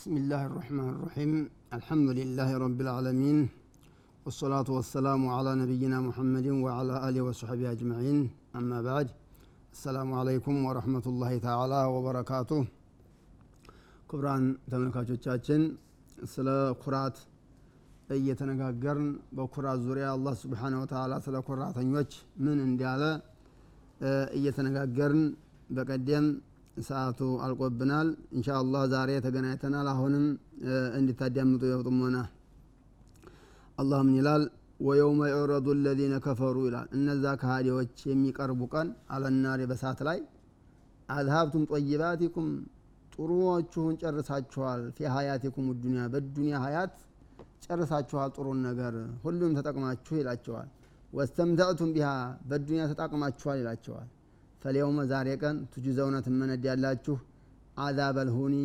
بسم الله الرحمن الرحيم الحمد لله رب العالمين والصلاة والسلام على نبينا محمد وعلى آله وصحبه أجمعين أما بعد السلام عليكم ورحمة الله تعالى وبركاته ክቡራን ተመልካቾቻችን ስለ ኩራት እየተነጋገርን በኩራት ዙሪያ አላህ ስብሓነ ወተዓላ ስለ ኩራተኞች ምን እንዳለ እየተነጋገርን በቀደም ሰዓቱ አልቆብናል። እንሻ አላህ ዛሬ ተገናኝተናል። አሁንም እንዲታዳምጡ የጥሞና አላህ ምን ይላል? ወየውመ ዩዕረዱ ለዚነ ከፈሩ ይላል። እነዛ ከሃዲዎች የሚቀርቡ ቀን አለናሪ በሳት ላይ አዝሀብቱም ጠይባቲኩም ጥሩዎችሁን ጨርሳችኋል። ፊ ሀያቲኩም ዱኒያ በዱኒያ ሀያት ጨርሳችኋል። ጥሩን ነገር ሁሉም ተጠቅማችሁ ይላቸዋል። واستمتعتم بها በዱኒያ ተጠቅማችኋል ይላቸዋል فاليوم ዛሬ ቀን تجزون ትመነዳላችሁ عذاب الهون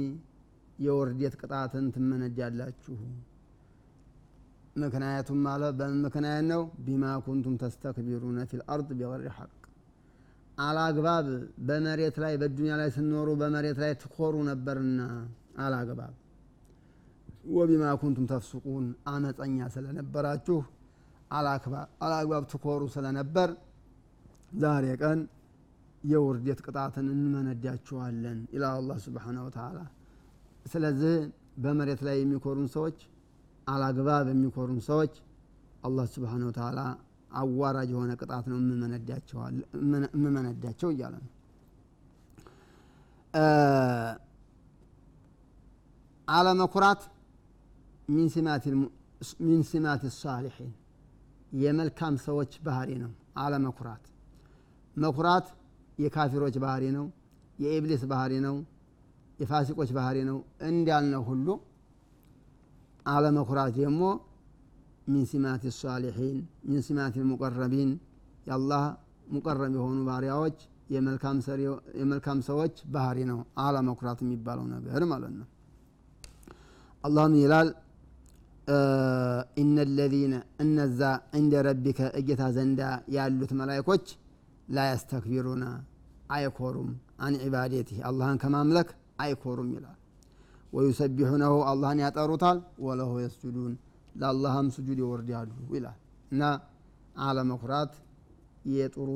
የውርዴት ቅጣትን ትመነዳላችሁ ምክንያቱም አለ በምን ምክንያት ነው? بما كنتم تستكبرون في الأرض بغير الحق። አላግባብ በመሬት ላይ በዱኒያ ላይ ስኖሩ በመሬት ላይ ትኮሩ ነበርና አላግባብ። ወቢማ ኩንቱም ተፍሱቁን አመፀኛ ስለነበራችሁ አላግባብ ትኮሩ ስለነበር ዛሬ ቀን የውርዴት ቅጣትን እንመነዳችኋለን ይላል አላህ ስብሓነ ወተዓላ ስለዚህ በመሬት ላይ የሚኮሩን ሰዎች አላግባብ የሚኮሩን ሰዎች አላህ ስብሓነ ወተዓላ አዋራጅ የሆነ ቅጣት ነው የምመነዳቸው እያለ ነው። አለመኩራት ሚን ሲማት ሳሊሒን የመልካም ሰዎች ባህሪ ነው አለመኩራት። መኩራት የካፊሮች ባህሪ ነው የኢብሊስ ባህሪ ነው የፋሲቆች ባህሪ ነው እንዳልነው ሁሉ አለመኩራት ደግሞ ሚን ሲማት ሳሊሒን ሚን ሲማት ሙቀረቢን የአላህ ሙቀረብ የሆኑ ባሪያዎች የመልካም ሰዎች ባህሪ ነው አለመኩራት የሚባለው ነገር ማለት ነው። አላህም ይላል? ኢነ ለዚነ እነዛ እንደ ረቢከ እጌታ ዘንዳ ያሉት መላይኮች ላ ያስተክቢሩና አይኮሩም አን ዒባዴትህ አላህን ከማምለክ አይኮሩም ይላል ወዩሰቢሑነሁ አላህን ያጠሩታል ወለሁ የስጁዱን ለአላህም ስጁድ ይወርዳሉ ይላል እና አለመኩራት የጥሩ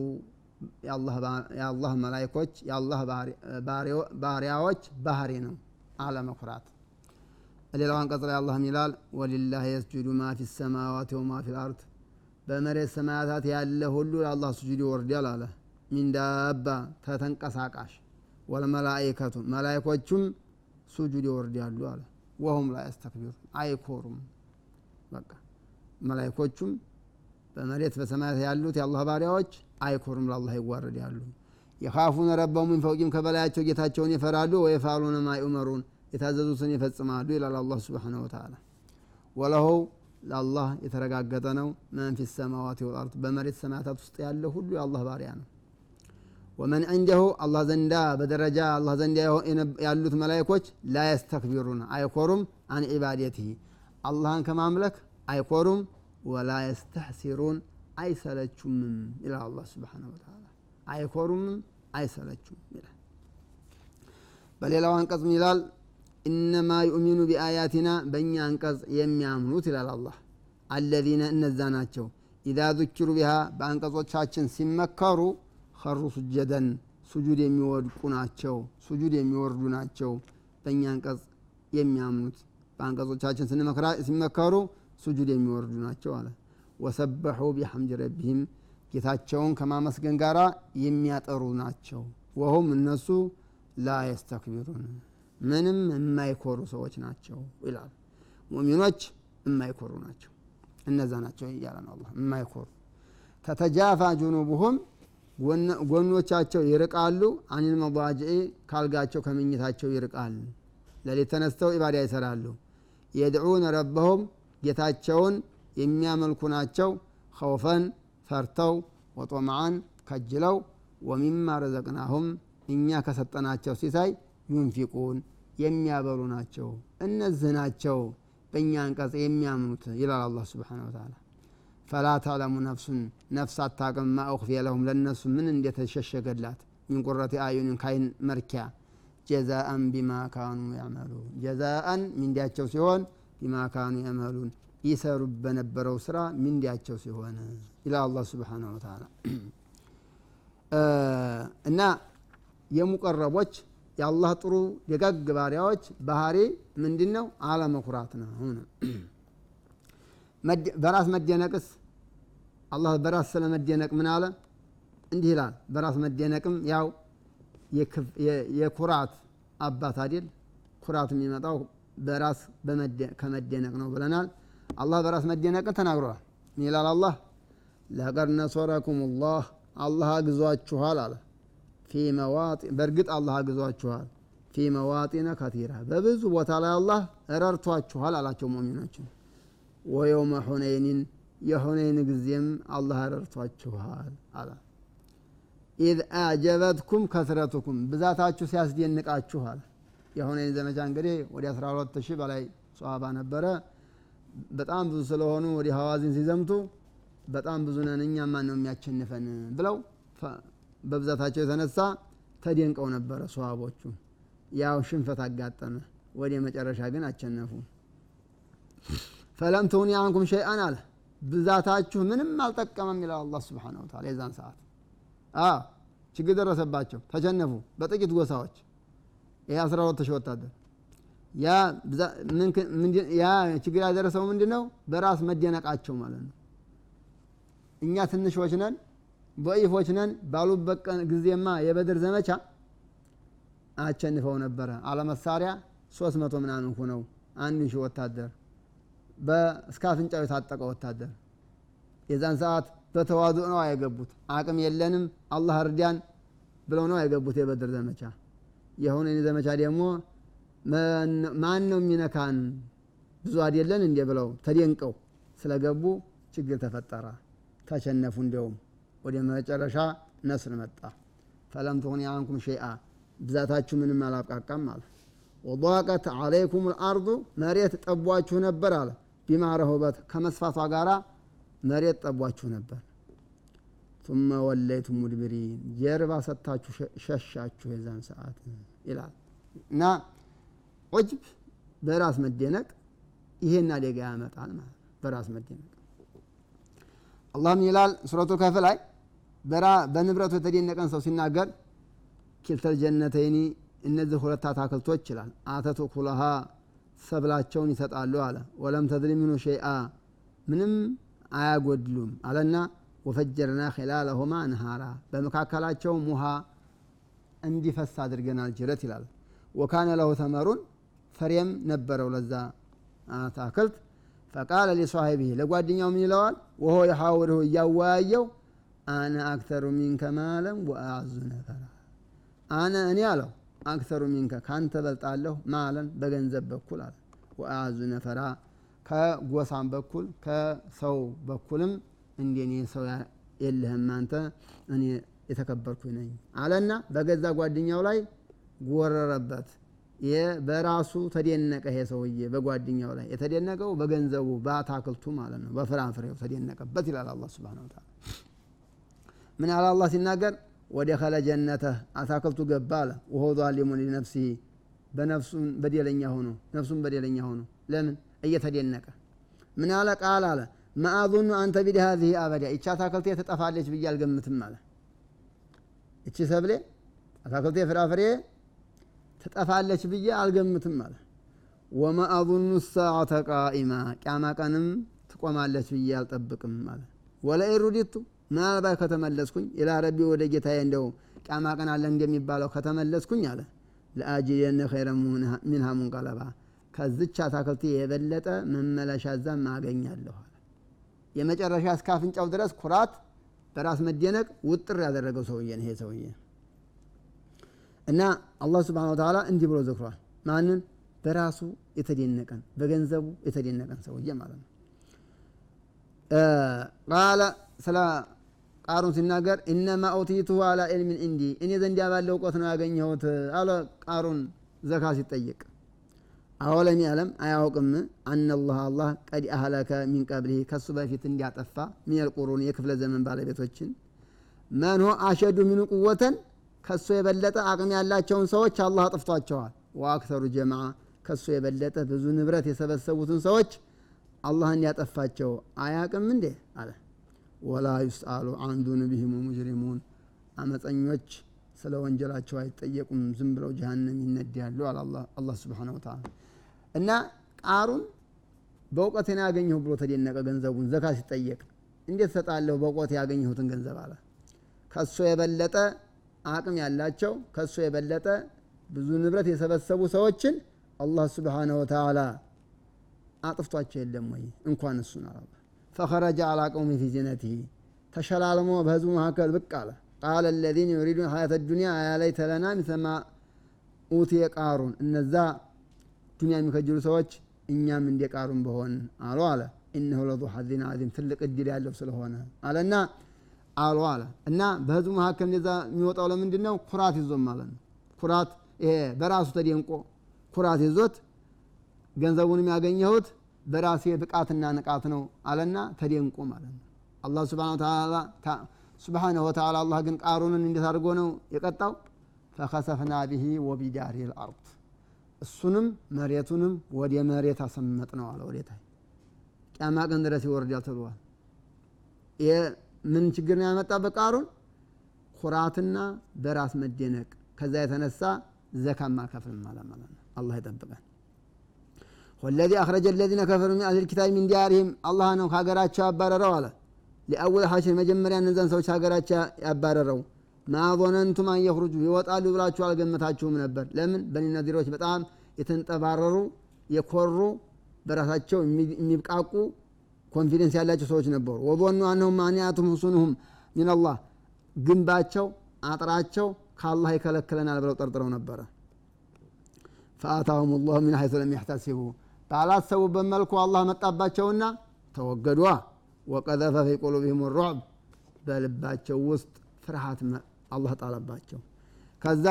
የአላህ መላይኮች የአላህ ባሪያዎች ባህሪ ነው አለመኩራት ሌላው አንቀጽ አላህም ይላል ወሊላህ የስጁዱ ማ ፊ ሰማዋት ወማ ፊ ልአርድ በመሬት ሰማያታት ያለ ሁሉ ለአላህ ስጁድ ይወርዳል አለ። ሚን ዳባ ተተንቀሳቃሽ። ወልመላይከቱ መላይኮቹም ሱጁድ ይወርዳሉ አለ። ወሁም ላ ያስተክቢሩ አይኮሩም። በቃ መላይኮቹም በመሬት በሰማያት ያሉት የአላህ ባሪያዎች አይኮሩም ለአላህ ይዋረዳሉ። يخافون ربهم من فوقهم ከበላያቸው ጌታቸውን ይፈራሉ። ويفعلون ما يؤمرون የታዘዙትን ይፈጽማሉ ይላል አላህ سبحانه وتعالى። وله ለአላህ የተረጋገጠ ነው። من في السماوات والأرض በመሬት ሰማያታት ውስጥ ያለ ሁሉ የአላህ ባሪያ ነው። ومن عنده አላህ ዘንዳ በደረጃ አላህ ዘንዳ ያሉት መላይኮች ላ የስተክቢሩን አይኮሩም አን ዒባዴትህ አላህን ከማምለክ አይኮሩም ወላ የስተሕሲሩን አይሰለቹምም ይላል አላህ ስብሓነ ወተዓላ። አይኮሩምም አይሰለቹም ይላል። በሌላው አንቀጽ ምን ይላል ኢነማ ዩእሚኑ ቢአያቲና በእኛ አንቀጽ የሚያምኑት ይላል አላህ። አለዚነ እነዛ ናቸው። ኢዛ ذኪሩ ቢሃ በአንቀጾቻችን ሲመከሩ ከሩ ሱጀደን ሱጁድ የሚወድቁ ናቸው ሱጁድ የሚወርዱ ናቸው። በእኛ አንቀጽ የሚያምኑት በአንቀጾቻችን ሲመከሩ ሱጁድ የሚወርዱ ናቸው አለ። ወሰበሑ ቢሐምድ ረቢህም ጌታቸውን ከማመስገን ጋር የሚያጠሩ ናቸው። ወሁም እነሱ ላ የስተክቢሩን ምንም የማይኮሩ ሰዎች ናቸው ይላል። ሙሚኖች የማይኮሩ ናቸው። እነዛ ናቸው እያለ ነው አላ የማይኮሩ። ተተጃፋ ጁኑቡሁም ጎኖቻቸው ይርቃሉ አኒል መضጅዒ ካልጋቸው ከመኝታቸው ይርቃል። ለሌት ተነስተው ኢባዳ ይሰራሉ። የድዑነ ረበሁም ጌታቸውን የሚያመልኩ ናቸው። ኸውፈን ፈርተው ወጦምዓን ከጅለው ወሚማ ረዘቅናሁም እኛ ከሰጠናቸው ሲሳይ ዩንፊቁን የሚያበሉ ናቸው። እነዚህ ናቸው በእኛ አንቀጽ የሚያምኑት ይላል አላህ ስብሓን ወተላ ፈላ ታዕለሙ ነፍሱን ነፍስ አታቅም ማ ኡኽፊየ ለሁም ለእነሱ ምን እንደተሸሸገላት ሚን ቁረት አዩንን ካይን መርኪያ ጀዛአን ቢማ ካኑ ያዕመሉን። ጀዛአን ሚንዲያቸው ሲሆን ቢማ ካኑ ያዕመሉን። ይሰሩ በነበረው ስራ ሚንዲያቸው ሲሆን ይላል አላህ ስብሓነሁ ወተዓላ። እና የሙቀረቦች የአላህ ጥሩ ደጋግ ባሪያዎች ባህሪ ምንድን ነው? አለመኩራት ነው። በራስ መደነቅስ አላህ በራስ ስለ መደነቅ ምን አለ? እንዲህ ይላል። በራስ መደነቅም ያው የኩራት አባት አይደል? ኩራት የሚመጣው በራስ ከመደነቅ ነው ብለናል። አላህ በራስ መደነቅን ተናግሯል። ይላል አላህ? لقد نصركم الله አላህ አግዟችኋል አለ في مواطن በእርግጥ አላህ አግዟችኋል። في مواطن كثيرة በብዙ ቦታ ላይ አላህ ረድቷችኋል አላቸው ሙእሚኖችን ويوم حنين የሁነይን ጊዜም አላህ ረድቷችኋል አለ። إذ أعجبتكم كثرتكم ብዛታችሁ ሲያስደንቃችኋል የሁነይን ዘመቻ እንግዲህ ወደ 12 ሺህ በላይ ሰሃባ ነበረ። በጣም ብዙ ስለሆኑ ወደ ሐዋዚን ሲዘምቱ በጣም ብዙ ነን እኛ ማን ነው የሚያቸንፈን ብለው በብዛታቸው የተነሳ ተደንቀው ነበረ ሰሃቦቹ። ያው ሽንፈት አጋጠመ። ወደ መጨረሻ ግን አቸነፉ። ፈለም ትሁኒ አንኩም ሸይአን አለ። ብዛታችሁ ምንም አልጠቀመም ይላል አላህ ስብሓነሁ ወተዓላ የዛን ሰዓት። ችግር ደረሰባቸው። ተቸነፉ በጥቂት ጎሳዎች። ይህ አስራ ሁለት ወታደር። ያ ችግር ያደረሰው ምንድን ነው በራስ መደነቃቸው ማለት ነው። እኛ ትንሾች ነን በኢፎች ነን ባሉበት ጊዜማ የበድር ዘመቻ አቸንፈው ነበረ። አለመሳሪያ ሶስት መቶ ምናምን ሁነው አንድ ሺህ ወታደር እስከ አፍንጫው የታጠቀ ወታደር። የዛን ሰዓት በተዋዱ ነው አይገቡት አቅም የለንም አላህ እርዳን ብለው ነው አይገቡት የበድር ዘመቻ። የሆነ ዘመቻ ደግሞ ማን ነው የሚነካን? ብዙ አይደለን እንዴ ብለው ተደንቀው ስለገቡ ችግር ተፈጠረ። ተሸነፉ እንዲያውም ወደ መጨረሻ ነስር መጣ። ፈለም ትሁን አንኩም ሸይአ ብዛታችሁ ምንም አላብቃቃም አለ። ወضቀት አለይኩም ልአርዱ መሬት ጠቧችሁ ነበር አለ። ቢማ ከመስፋቷ ጋራ መሬት ጠቧችሁ ነበር። ثم ወለይቱም ሙድብሪን ጀርባ ሰጥታችሁ ሸሻችሁ የዛን ሰዓት ይላል። እና ዑጅብ በራስ መደነቅ ይሄን አደጋ ያመጣል ማለት በራስ መደነቅ። አላህም ይላል? ሱረቱ ከፍ ላይ በንብረቱ የተደነቀን ሰው ሲናገር ኪልተል ጀነተይኒ እነዚህ ሁለት አታክልቶች ይላል። አተቱ ኩለሃ ሰብላቸውን ይሰጣሉ አለ። ወለም ምኑ ሸይአ ምንም አያጎድሉም አለና ወፈጀርና ኺላለሁማ ነሃራ በመካከላቸውም ውሃ እንዲፈስ አድርገናል ጅረት ይላል። ወካነ ለሁ ተመሩን ፍሬም ነበረው ለዛ አታክልት። ፈቃለ ሊሷሂቢህ ለጓደኛው ምን ይለዋል? ወሆ የሐውርሁ እያወያየው አነ አክተሩ ሚንከ ማለም ወአዙ ነፈራ። አነ እኔ አለው አክተሩ ሚንከ ካንተ በልጣለሁ ማለን በገንዘብ በኩል አለ። ወአዙ ነፈራ ከጎሳም በኩል ከሰው በኩልም እንደኔ ሰው የለህም አንተ እኔ የተከበርኩ ነኝ አለና በገዛ ጓደኛው ላይ ጎረረበት። በራሱ ተደነቀ ይሄ ሰውዬ በጓደኛው ላይ። የተደነቀው በገንዘቡ በአታክልቱ ማለት ነው በፍራፍሬው ተደነቀበት ይላል አላ ስብን ታላ ምን አለ አላ ሲናገር? ወደ ከለ ጀነተህ አታክልቱ ገባ አለ። ወሆ ዛሊሙን ሊነፍሲህ በነፍሱን በደለኛ ሆኖ ነፍሱን በደለኛ ሆኖ። ለምን? እየተደነቀ። ምን አለ? ቃል አለ ማአዙኑ አንተ ቢድ ሀዚህ አበዳ ይቺ አታክልቴ ትጠፋለች ብዬ አልገምትም አለ። እቺ ሰብሌ አታክልቴ ፍራፍሬ ትጠፋለች ብዬ አልገምትም አለ። ወማ አظኑ ሰዓተ ቃኢማ ቅያማ ቀንም ትቆማለች ብዬ አልጠብቅም አለ። ወለኢን ሩዲቱ ምናልባት ከተመለስኩኝ ኢላ ረቢ ወደ ጌታዬ እንደው ቅያማ ቀን አለ እንደሚባለው ከተመለስኩኝ አለ ለአጅየነ ኸይረ ሚንሃ ሙንቀለባ ከዝች አታክልቴ የበለጠ መመለሻ ዛም አገኛለሁ አለ። የመጨረሻ እስከ አፍንጫው ድረስ ኩራት በራስ መደነቅ ውጥር ያደረገው ሰውዬ ነው ይሄ ሰውዬ። እና አላህ ስብሓን ወተዓላ እንዲህ ብሎ ዘክሯል። ማንን? በራሱ የተደነቀን በገንዘቡ የተደነቀን ሰውዬ ማለት ነው። ቃለ ስለ ቃሩን ሲናገር ኢነማ ኦቲቱሁ አላ ዕልሚን እንዲ እኔ ዘንድ ባለ እውቀት ነው ያገኘሁት አለ ቃሩን ዘካ ሲጠየቅ። አወለም ያለም አያውቅም። አነላህ አላህ ቀድ አህለከ ሚን ቀብሊህ ከሱ በፊት እንዲያጠፋ ሚነል የክፍለ ዘመን ባለቤቶችን። መን አሸዱ ሚኑ ቁወተን ከሱ የበለጠ አቅም ያላቸውን ሰዎች አላህ አጥፍቷቸዋል። ወአክተሩ ጀማዓ ከሱ የበለጠ ብዙ ንብረት የሰበሰቡትን ሰዎች አላህ እንዲያጠፋቸው አያቅም እንዴ? አለ ወላ ዩስአሉ አን ዙኑቢሂም ሙጅሪሙን። አመፀኞች ስለ ወንጀላቸው አይጠየቁም። ዝም ብለው ጀሃነም ይነዳሉ አለ አላህ ወተዓላ። እና ቃሩን በእውቀቴን ያገኘሁ ብሎ ተደነቀ ገንዘቡን። ዘካ ሲጠየቅ እንዴት ሰጣለሁ በእውቀት ያገኘሁትን ገንዘብ አለ። ከሱ የበለጠ አቅም ያላቸው ከሱ የበለጠ ብዙ ንብረት የሰበሰቡ ሰዎችን አላህ ስብሓነሁ ወተዓላ አጥፍቷቸው የለም ወይ? እንኳን እሱን አላ ፈኸረጀ አላ ቀውሚ ፊ ዚነቲሂ ተሸላልሞ በህዝቡ መካከል ብቅ አለ። ቃለ አለዚነ ዩሪዱን ሀያተ ዱኒያ አያ ለይተ ለና ሚሰማ ኡትየ ቃሩን እነዛ ዱኒያ የሚከጅሉ ሰዎች እኛም እንደ ቃሩን በሆን አሉ አለ። ኢነሁ ለዙ ሐዚን አዚም ትልቅ እድል ያለው ስለሆነ አለና አሉ አለ። እና በህዝቡ መካከል እንደዛ የሚወጣው ለምንድን ነው ኩራት ይዞም ማለት ነው ኩራት ይሄ በራሱ ተደንቆ ኩራት ይዞት ገንዘቡንም ያገኘሁት በራሴ ብቃትና ንቃት ነው አለና ተደንቆ ማለት ነው። አላህ ስብሓነሁ ወተዓላ አላህ ግን ቃሩንን እንዴት አድርጎ ነው የቀጣው? ፈከሰፍና ብሂ ወቢዳሪህ ልአርድ እሱንም መሬቱንም ወደ መሬት አሰመጥ ነው አለ ወዴታ ቅያማ ቀን ድረስ ይወርዳል ተብሏል። ምን ችግር ነው ያመጣበት ቃሩን ኩራትና በራስ መደነቅ። ከዛ የተነሳ አልከፍልም አለ ማለት ነው። አላህ ይጠብቀን هو الذي أخرج الذين كفروا من أهل الكتاب من ديارهم አላህ ነው ከሀገራቸው ያባረረው አለ لأول الحشر መጀመሪያ እነዛን ሰዎች ሀገራቸው ያባረረው ما ظننتم أن يخرجوا ይወጣሉ ብላችሁ አልገመታችሁም ነበር ለምን በኒ በጣም የተንጠባረሩ የኮሩ በራሳቸው የሚብቃቁ confidence ያላቸው ሰዎች ነበሩ وظنوا أنهم مانعتهم حصونهم ሚንላህ ግንባቸው አጥራቸው ከአላህ ይከለክለናል ብለው ጠርጥረው ነበረ ፈአታሁም ላሁ ሚን ሐይሱ ለም ያሕተሲቡ ባላሰቡበት መልኩ አላህ መጣባቸውና ተወገዷ። ወቀዘፈ ፊ ቁሉብህም ሩዕብ በልባቸው ውስጥ ፍርሃት አላህ ጣለባቸው። ከዛ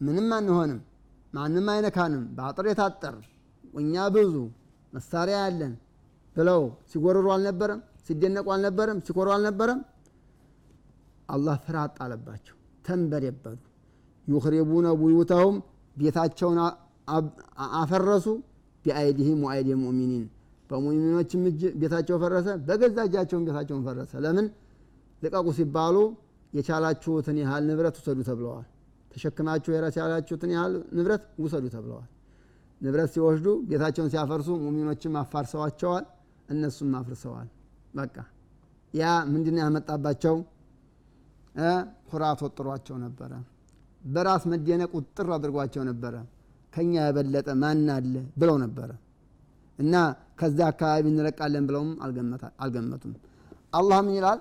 ምንም አንሆንም ማንም አይነካንም በአጥር የታጠር እኛ ብዙ መሳሪያ ያለን ብለው ሲጎርሩ አልነበረም ሲደነቁ አልነበረም ሲኮሩ አልነበረም። አላህ ፍርሃት ጣለባቸው ተንበደበዱ يخربون بيوتهم ቤታቸውን አፈረሱ بأيديهم وأيدي المؤمنين። በሙእሚኖችም እጅ ቤታቸው ፈረሰ በገዛ እጃቸውን ቤታቸውን ፈረሰ። ለምን? ልቀቁ ሲባሉ የቻላችሁትን ያህል ንብረት ውሰዱ ተብለዋል። ተሸክማችሁ የራስ ያላችሁትን ያህል ንብረት ውሰዱ ተብለዋል። ንብረት ሲወስዱ ቤታቸውን ሲያፈርሱ ሙሚኖችም አፋርሰዋቸዋል እነሱም አፍርሰዋል። በቃ ያ ምንድነው ያመጣባቸው? ኩራት ወጥሯቸው ነበረ። በራስ መደነቅ ውጥር አድርጓቸው ነበረ ከኛ የበለጠ ማን አለ? ብለው ነበረ። እና ከዛ አካባቢ እንለቃለን ብለውም አልገመቱም። አላህ ምን ይላል?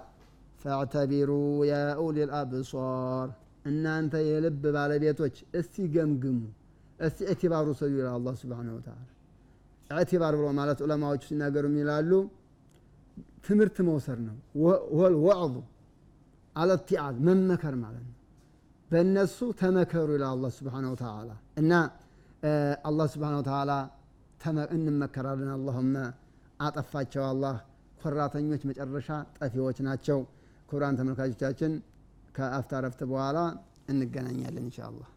ፈዕተቢሩ ያ ኡሊ እናንተ የልብ ባለቤቶች እስቲ ገምግሙ እስቲ እዕትባሩ ሰዩ ይላል አላህ ስብሓን ወተላ እዕትባር ብሎ ማለት ዑለማዎቹ ሲናገሩ ይላሉ? ትምህርት መውሰድ ነው። ወል ወዕዙ አለትዓዝ መመከር ማለት ነው። በእነሱ ተመከሩ ይላል አላህ ስብሓን ወተላ እና አላህ ስብሓን ተላ እንመከራለን አላሁመ አጠፋቸው አላህ ኮራተኞች መጨረሻ ጠፊዎች ናቸው ክቡራን ተመልካቾቻችን ከአፍታ ረፍት በኋላ እንገናኛለን እንሻ አላህ